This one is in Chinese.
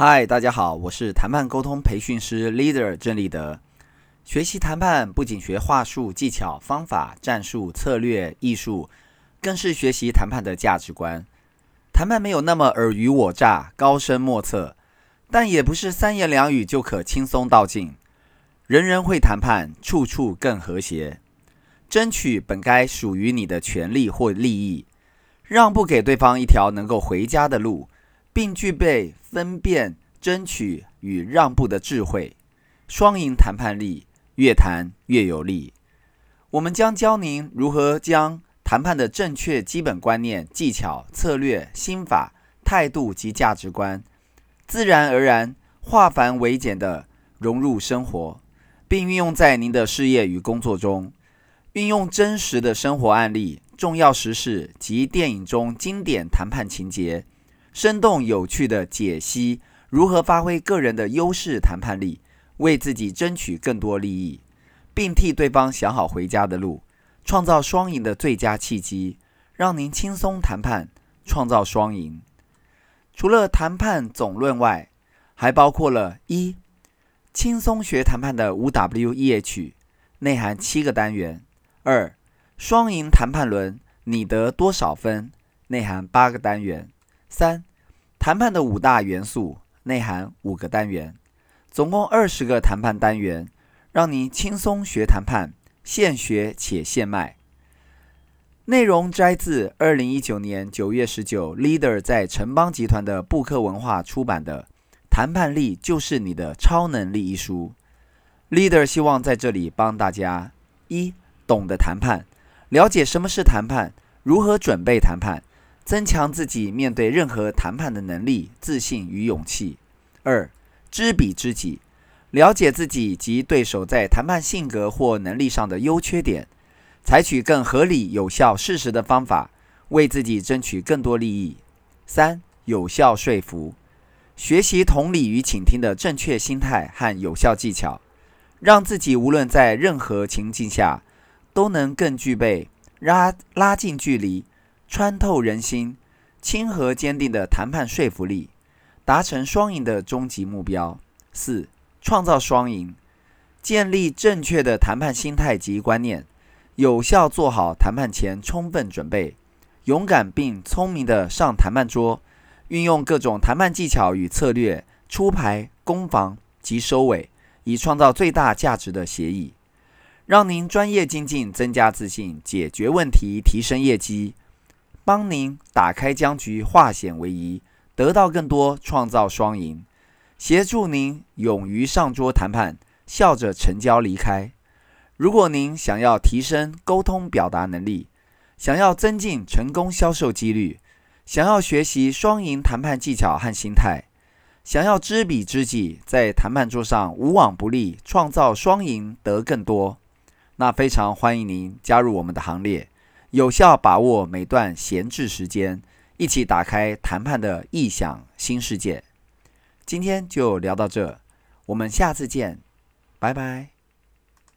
嗨，大家好，我是谈判沟通培训师 Leader 郑立德。学习谈判不仅学话术、技巧、方法、战术、策略、艺术，更是学习谈判的价值观。谈判没有那么尔虞我诈、高深莫测，但也不是三言两语就可轻松到尽。人人会谈判，处处更和谐。争取本该属于你的权利或利益，让步给对方一条能够回家的路，并具备分辨争取与让步的智慧，双赢谈判力。越谈越有利。我们将教您如何将谈判的正确基本观念、技巧、策略、心法、态度及价值观，自然而然化繁为简地融入生活，并运用在您的事业与工作中。运用真实的生活案例、重要时事及电影中经典谈判情节，生动有趣的解析如何发挥个人的优势谈判力。为自己争取更多利益，并替对方想好回家的路，创造双赢的最佳契机，让您轻松谈判，创造双赢。除了谈判总论外，还包括了一轻松学谈判的五 W E H，内含七个单元；二双赢谈判轮，你得多少分？内含八个单元；三谈判的五大元素，内含五个单元。总共二十个谈判单元，让你轻松学谈判，现学且现卖。内容摘自二零一九年九月十九，Leader 在城邦集团的布克文化出版的《谈判力就是你的超能力》一书。Leader 希望在这里帮大家：一、懂得谈判，了解什么是谈判，如何准备谈判，增强自己面对任何谈判的能力、自信与勇气；二、知彼知己，了解自己及对手在谈判性格或能力上的优缺点，采取更合理、有效、适时的方法，为自己争取更多利益。三、有效说服，学习同理与倾听的正确心态和有效技巧，让自己无论在任何情境下，都能更具备拉拉近距离、穿透人心、亲和坚定的谈判说服力。达成双赢的终极目标。四、创造双赢，建立正确的谈判心态及观念，有效做好谈判前充分准备，勇敢并聪明地上谈判桌，运用各种谈判技巧与策略，出牌、攻防及收尾，以创造最大价值的协议，让您专业精进，增加自信，解决问题，提升业绩，帮您打开僵局，化险为夷。得到更多，创造双赢，协助您勇于上桌谈判，笑着成交离开。如果您想要提升沟通表达能力，想要增进成功销售几率，想要学习双赢谈判技巧和心态，想要知彼知己，在谈判桌上无往不利，创造双赢得更多，那非常欢迎您加入我们的行列，有效把握每段闲置时间。一起打开谈判的异想新世界。今天就聊到这，我们下次见，拜拜。